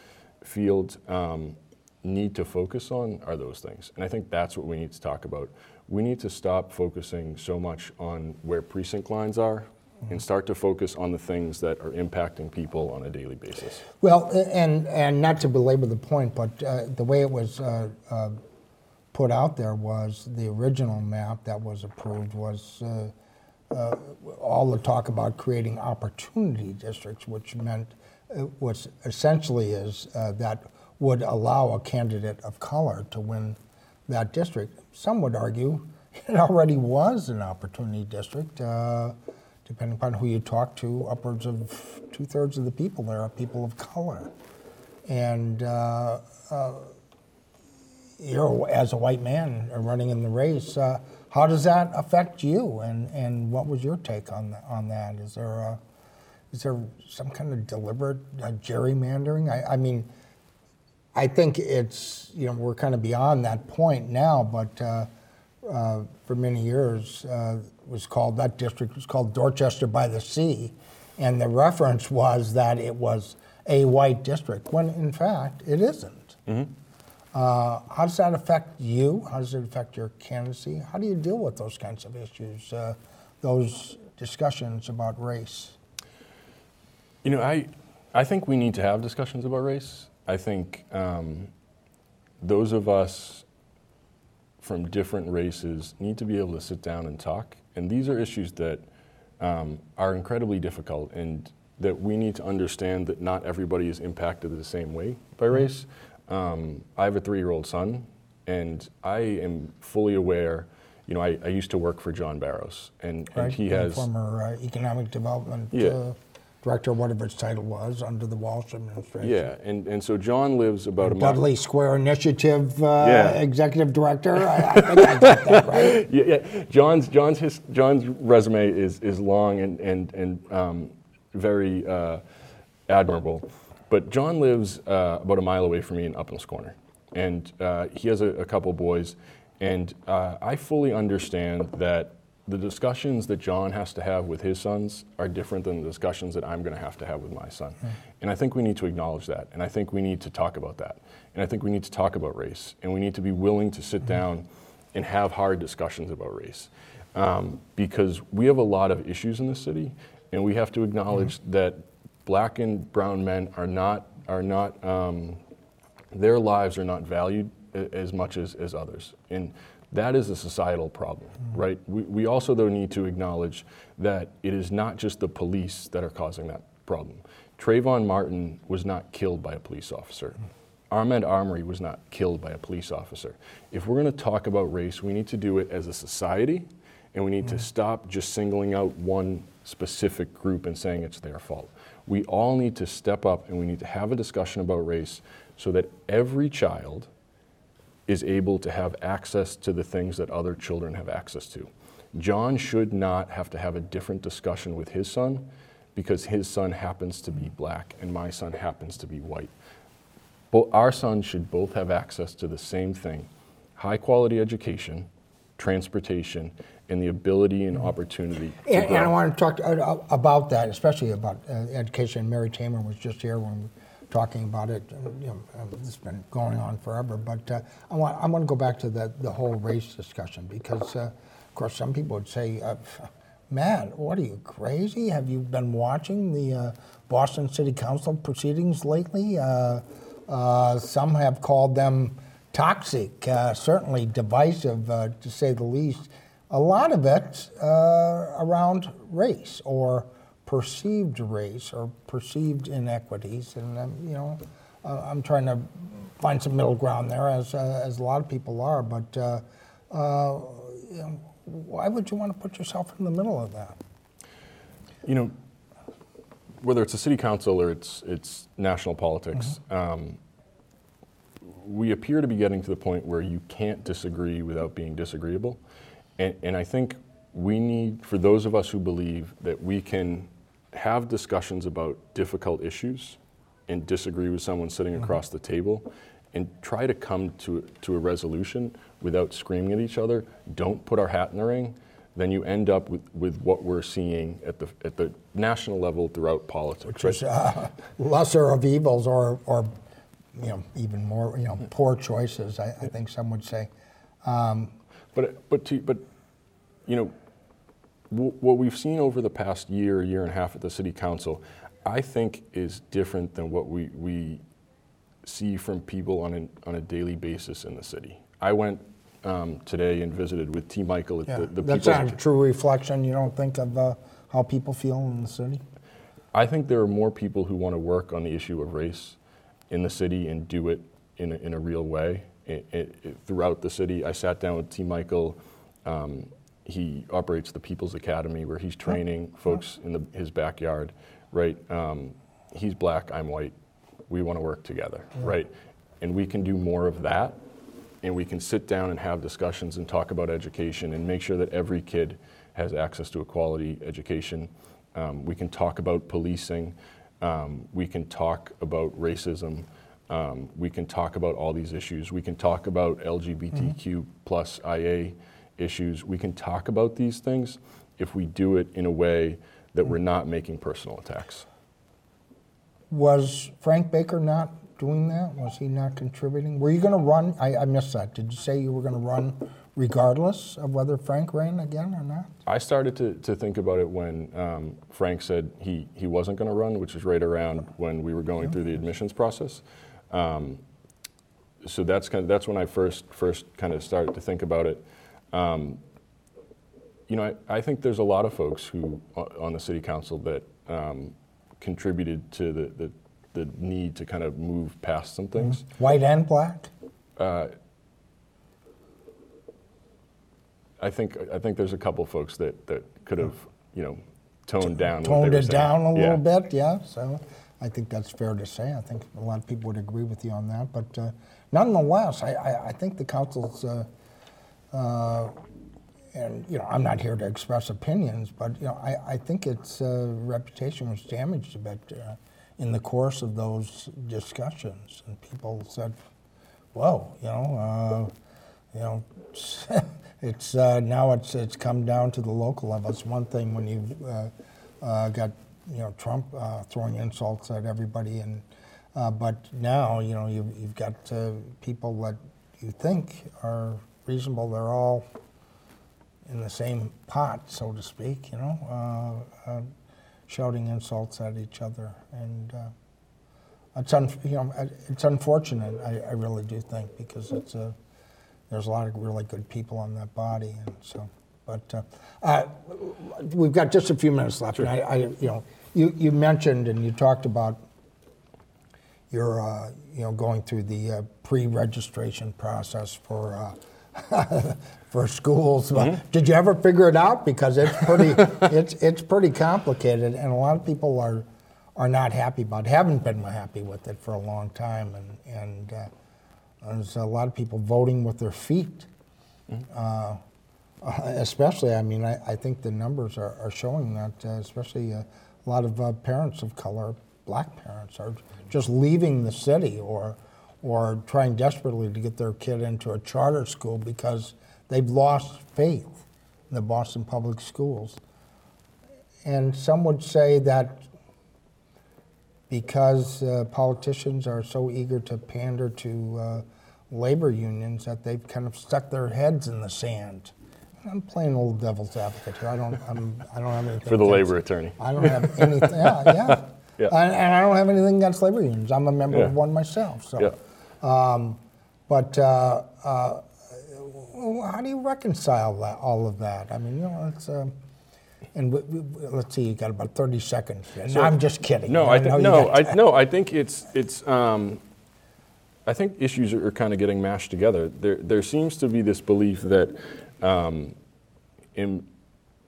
field, um, need to focus on are those things. And I think that's what we need to talk about. We need to stop focusing so much on where precinct lines are and start to focus on the things that are impacting people on a daily basis. Well, and, and not to belabor the point, but uh, the way it was uh, uh, put out there was the original map that was approved was uh, uh, all the talk about creating opportunity districts, which meant, uh, which essentially is uh, that would allow a candidate of color to win that district. Some would argue it already was an opportunity district. Uh, depending upon who you talk to, upwards of two thirds of the people there are people of color. And uh, you're, as a white man running in the race, uh, how does that affect you? And, and what was your take on, th- on that? Is there, a, is there some kind of deliberate uh, gerrymandering? I, I mean, I think it's, you know, we're kind of beyond that point now, but uh, uh, for many years uh, was called, that district was called Dorchester by the Sea. And the reference was that it was a white district, when in fact it isn't. Uh, how does that affect you? How does it affect your candidacy? How do you deal with those kinds of issues, uh, those discussions about race? You know, I, I think we need to have discussions about race. I think um, those of us from different races need to be able to sit down and talk. And these are issues that um, are incredibly difficult and that we need to understand that not everybody is impacted the same way by race. Um, I have a three year old son, and I am fully aware. You know, I, I used to work for John Barros, and, and he And has. former uh, economic development Yeah. uh, director, whatever his title was, under the Walsh administration. Yeah, and, and so John lives about a mile. Dudley Square Initiative uh, Yeah. executive director. I, I think I got that right. yeah, yeah. John's John's his, John's resume is is long and and and um, very uh, admirable, but John lives uh, about a mile away from me in Upham's Corner, and uh, he has a, a couple boys, and uh, I fully understand that the discussions that John has to have with his sons are different than the discussions that I'm going to have to have with my son, and I think we need to acknowledge that, and I think we need to talk about that, and I think we need to talk about race, and we need to be willing to sit down and have hard discussions about race. Um, because we have a lot of issues in the city, and we have to acknowledge that black and brown men are not, are not um, their lives are not valued as much as, as others. And that is a societal problem, mm-hmm. right? We, we also, though, need to acknowledge that it is not just the police that are causing that problem. Trayvon Martin was not killed by a police officer. Mm-hmm. Ahmaud Arbery was not killed by a police officer. If we're going to talk about race, we need to do it as a society, and we need to mm-hmm. stop just singling out one specific group and saying it's their fault. We all need to step up and we need to have a discussion about race so that every child is able to have access to the things that other children have access to. John should not have to have a different discussion with his son because his son happens to be black and my son happens to be white. Our sons should both have access to the same thing high quality education, transportation, and the ability and opportunity to And, and I want to talk uh, about that, especially about uh, education. Mary Tamer was just here when we were talking about it. Uh, You know, um, it's been going on forever, but uh, I want I want to go back to the the whole race discussion because, uh, of course, some people would say, uh, "Matt, what are you crazy? Have you been watching the uh, Boston City Council proceedings lately?" Uh, uh, some have called them toxic, uh, certainly divisive, uh, to say the least. A lot of it uh, around race or perceived race or perceived inequities, and um, you know, uh, I'm trying to find some middle ground there, as uh, as a lot of people are. But uh, uh, you know, why would you want to put yourself in the middle of that? You know, whether it's a city council or it's it's national politics, um, we appear to be getting to the point where you can't disagree without being disagreeable, and, and I think we need, for those of us who believe that we can have discussions about difficult issues and disagree with someone sitting across the table, and try to come to, to a resolution without screaming at each other. Don't put our hat in the ring. Then you end up with, with what we're seeing at the, at the national level throughout politics. Which is uh, lesser of evils or, or you know, even more, you know, poor choices, I, I think some would say. Um, but, but, to, but, you know, w- what we've seen over the past year, year and a half at the city council, I think is different than what we, we see from people on, an, on a daily basis in the city. I went um, today and visited with T. Michael at yeah, the, the That's not a true reflection, you don't think, of uh, how people feel in the city? I think there are more people who want to work on the issue of race in the city and do it in a, in a real way i- i- i- throughout the city. I sat down with T. Michael. Um, he operates the People's Academy where he's training folks in the, his backyard, right? Um, he's black, I'm white. We want to work together, Yeah. right? And we can do more of that. And we can sit down and have discussions and talk about education and make sure that every kid has access to a quality education. Um, we can talk about policing. Um, we can talk about racism. Um, we can talk about all these issues. We can talk about LGBTQ plus IA issues. We can talk about these things if we do it in a way that we're not making personal attacks. Was Frank Baker not doing that? Was he not contributing? Were you going to run? I, I missed that. Did you say you were going to run regardless of whether Frank ran again or not? I started to, to think about it when um, Frank said he, he wasn't going to run, which is right around when we were going through the admissions process. Um, so that's kind of, that's when I first first kind of started to think about it. Um, you know, I, I think there's a lot of folks who on the city council that um, contributed to the, the the need to kind of move past some things. White and black? Uh, I think I think there's a couple folks that, that could have you know toned down Toned it down a Yeah. little bit, yeah. So I think that's fair to say. I think a lot of people would agree with you on that. But uh, nonetheless, I, I, I think the council's, uh, uh, and you know, I'm not here to express opinions, but you know, I, I think its uh, reputation was damaged a bit uh, in the course of those discussions, and people said, "Whoa, you know." Uh, you know, it's, now it's it's come down to the local level. It's one thing when you've uh, uh, got you know Trump uh, throwing insults at everybody, and uh, but now you know you've, you've got uh, people that you think are reasonable. They're all in the same pot, so to speak. You know, uh, uh, shouting insults at each other, and uh, it's un- you know it's unfortunate. I, I really do think because it's a there's a lot of really good people on that body, and so. But uh, uh, we've got just a few minutes left. And I, I, you know, you, you mentioned and you talked about your, uh, you know, going through the uh, pre-registration process for uh, for schools. Mm-hmm. Did you ever figure it out? Because it's pretty, it's it's pretty complicated, and a lot of people are are not happy about, it, haven't been happy with it for a long time, and and. Uh, there's a lot of people voting with their feet. Uh, especially, I mean, I, I think the numbers are, are showing that, uh, especially uh, a lot of uh, parents of color, black parents, are just leaving the city or, or trying desperately to get their kid into a charter school because they've lost faith in the Boston public schools. And some would say that because uh, politicians are so eager to pander to uh, labor unions that they've kind of stuck their heads in the sand. I'm playing old devil's advocate here. I don't. I'm, I don't have anything For the labor attorney. I don't have anything. Yeah, yeah. Yeah. And, and I don't have anything against labor unions. I'm a member Yeah. of one myself. So, Yeah. um, but uh, uh, how do you reconcile that, all of that? I mean, you know, it's. Um, and we, we, let's see, you got about 30 seconds. So- I'm just kidding. No, I I think no, I no, I think it's it's. Um, I think issues are, kind of getting mashed together. There there seems to be this belief that um, in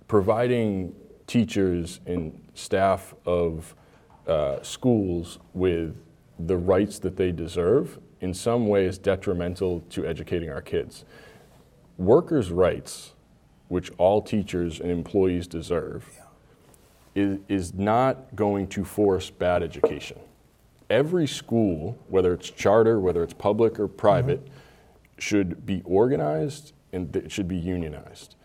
providing teachers and staff of uh, schools with the rights that they deserve in some way is detrimental to educating our kids. Workers' rights, which all teachers and employees deserve, is, is not going to force bad education. every school, whether it's charter, whether it's public or private, should be organized and it should be unionized.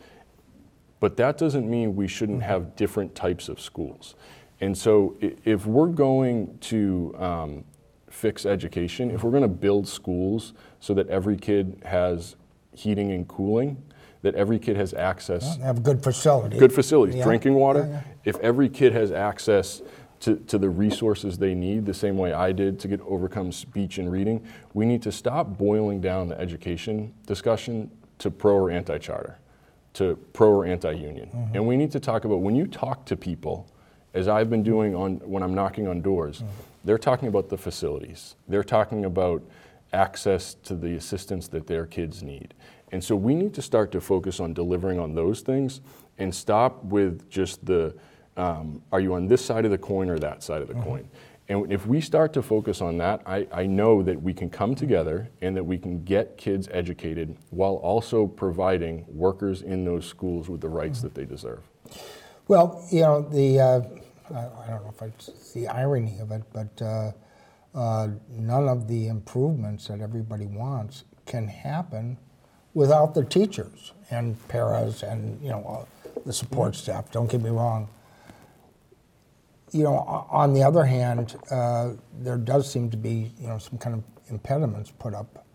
But that doesn't mean we shouldn't have different types of schools. And so if we're going to um, fix education, if we're going to build schools so that every kid has heating and cooling, that every kid has access Have good facility. good facilities, Yeah. drinking water. Yeah, yeah. If every kid has access to, to the resources they need, the same way I did to get overcome speech and reading, we need to stop boiling down the education discussion to pro or anti-charter, to pro or anti-union. Mm-hmm. And we need to talk about when you talk to people, as I've been doing on when I'm knocking on doors, Mm-hmm. they're talking about the facilities. They're talking about access to the assistance that their kids need. And so we need to start to focus on delivering on those things and stop with just the um, are you on this side of the coin or that side of the coin? And if we start to focus on that, I, I know that we can come together and that we can get kids educated while also providing workers in those schools with the rights that they deserve. Well, you know, the, uh, I I don't know if it's the irony of it, but uh, uh, none of the improvements that everybody wants can happen without the teachers and paras and, you know, the support staff, don't get me wrong. You know, on the other hand, uh, there does seem to be, you know, some kind of impediments put up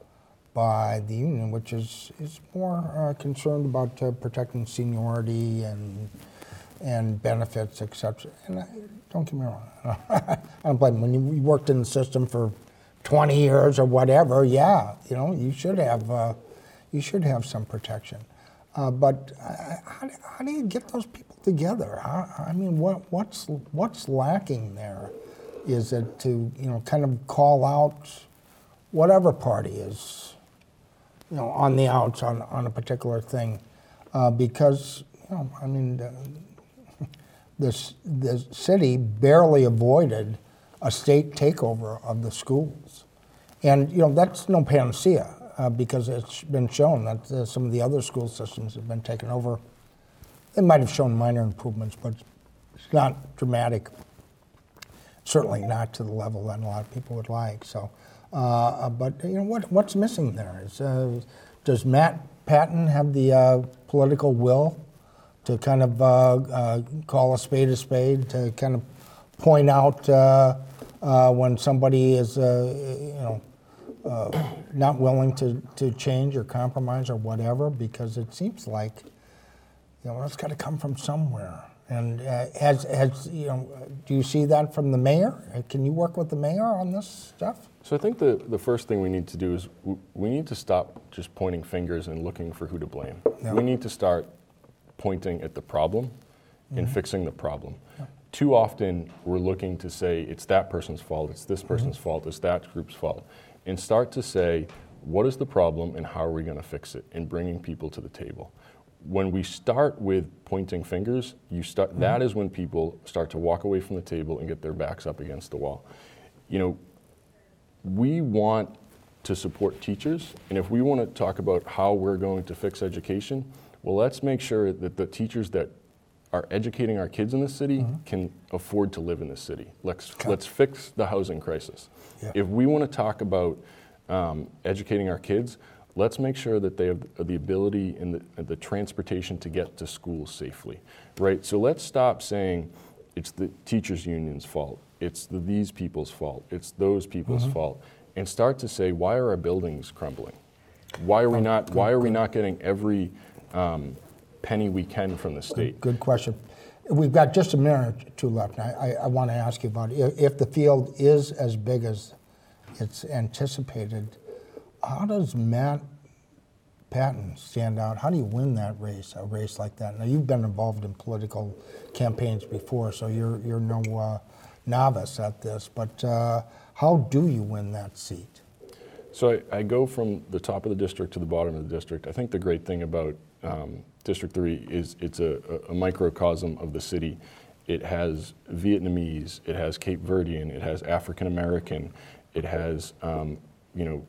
by the union, which is, is more uh, concerned about uh, protecting seniority and and benefits, et cetera. And I, don't get me wrong, I don't blame them. When you, you worked in the system for 20 years or whatever, yeah, you know, you should have uh, you should have some protection. Uh, but how, do- how do you get those people together? I mean, what, what's what's lacking there? Is it to you know kind of call out whatever party is you know on the outs on, on a particular thing, uh, because you know I mean uh, this the city barely avoided a state takeover of the schools, and you know that's no panacea uh, because it's been shown that uh, some of the other school systems have been taken over. They might have shown minor improvements, but it's not dramatic. Certainly not to the level that a lot of people would like. So, uh, but you know what what's missing there is uh, does Matt Patton have the uh, political will to kind of uh, uh, call a spade a spade, to kind of point out uh, uh, when somebody is, uh, you know, uh, not willing to, to change or compromise or whatever, because it seems like, you know, it's got to come from somewhere. And uh, has, has, you know, do you see that from the mayor? Uh, Can you work with the mayor on this stuff? So I think the, the first thing we need to do is w- we need to stop just pointing fingers and looking for who to blame. Yeah. We need to start pointing at the problem and Mhm. fixing the problem. Too often we're looking to say it's that person's fault, it's this person's fault, it's that group's fault, and start to say what is the problem and how are we going to fix it and bringing people to the table. When we start with pointing fingers, you start, mm-hmm. that is when people start to walk away from the table and get their backs up against the wall. You know, we want to support teachers, and if we want to talk about how we're going to fix education, well, let's make sure that the teachers that are educating our kids in the city can afford to live in the city. Let's, let's fix the housing crisis. Yeah. If we want to talk about um, educating our kids, let's make sure that they have the ability and the, the transportation to get to school safely, right? So let's stop saying it's the teachers' union's fault, it's the these people's fault, it's those people's Mhm. fault, and start to say why are our buildings crumbling? Why are we not? Why are we not getting every um, penny we can from the state? Good question. We've got just a minute or two left. I, I, I want to ask you about if, if the field is as big as it's anticipated, how does Matt Patton stand out? How do you win that race, a race like that? Now, you've been involved in political campaigns before, so you're, you're no uh, novice at this, but uh, how do you win that seat? So I, I go from the top of the district to the bottom of the district. I think the great thing about um, District 3 is it's a, a, microcosm of the city. It has Vietnamese, it has Cape Verdean, it has African American, it has, um, you know,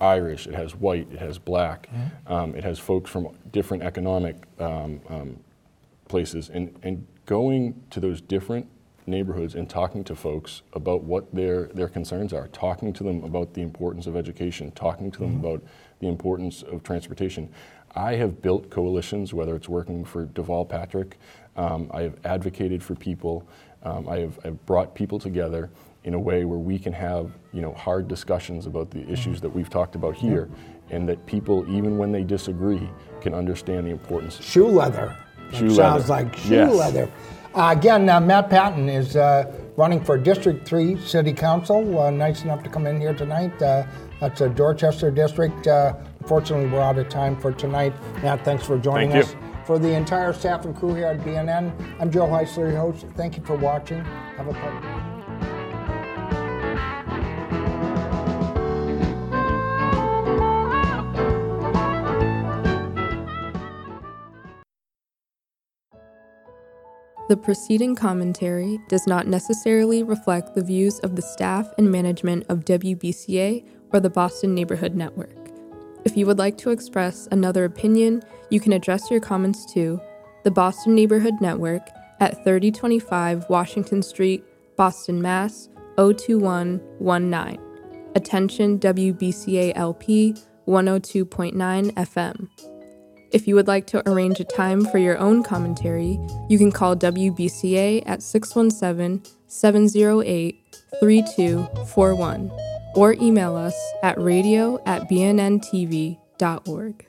Irish, it has white, it has black, um, it has folks from different economic um, um, places. And, and going to those different neighborhoods and talking to folks about what their, their concerns are, talking to them about the importance of education, talking to them Mm-hmm. about the importance of transportation. I have built coalitions, whether it's working for Deval Patrick, um, I have advocated for people, um, I have I've brought people together in a way where we can have you know hard discussions about the issues that we've talked about here, and that people, even when they disagree, can understand the importance. Shoe leather. It Shoe sounds like shoe Yes. leather. Uh, again, uh, Matt Patton is uh, running for District 3 City Council. Uh, nice enough to come in here tonight. Uh, that's a Dorchester district. Unfortunately, we're out of time for tonight. Matt, thanks for joining Thank us. you. For the entire staff and crew here at BNN, I'm Joe Heisler, your host. Thank you for watching. Have a pleasant day. The preceding commentary does not necessarily reflect the views of the staff and management of WBCA or the Boston Neighborhood Network. If you would like to express another opinion, you can address your comments to the Boston Neighborhood Network at 3025 Washington Street, Boston, Mass. 02119. Attention WBCA LP 102.9 FM. If you would like to arrange a time for your own commentary, you can call WBCA at 617 708 3241 or email us at radio at bnntv.org.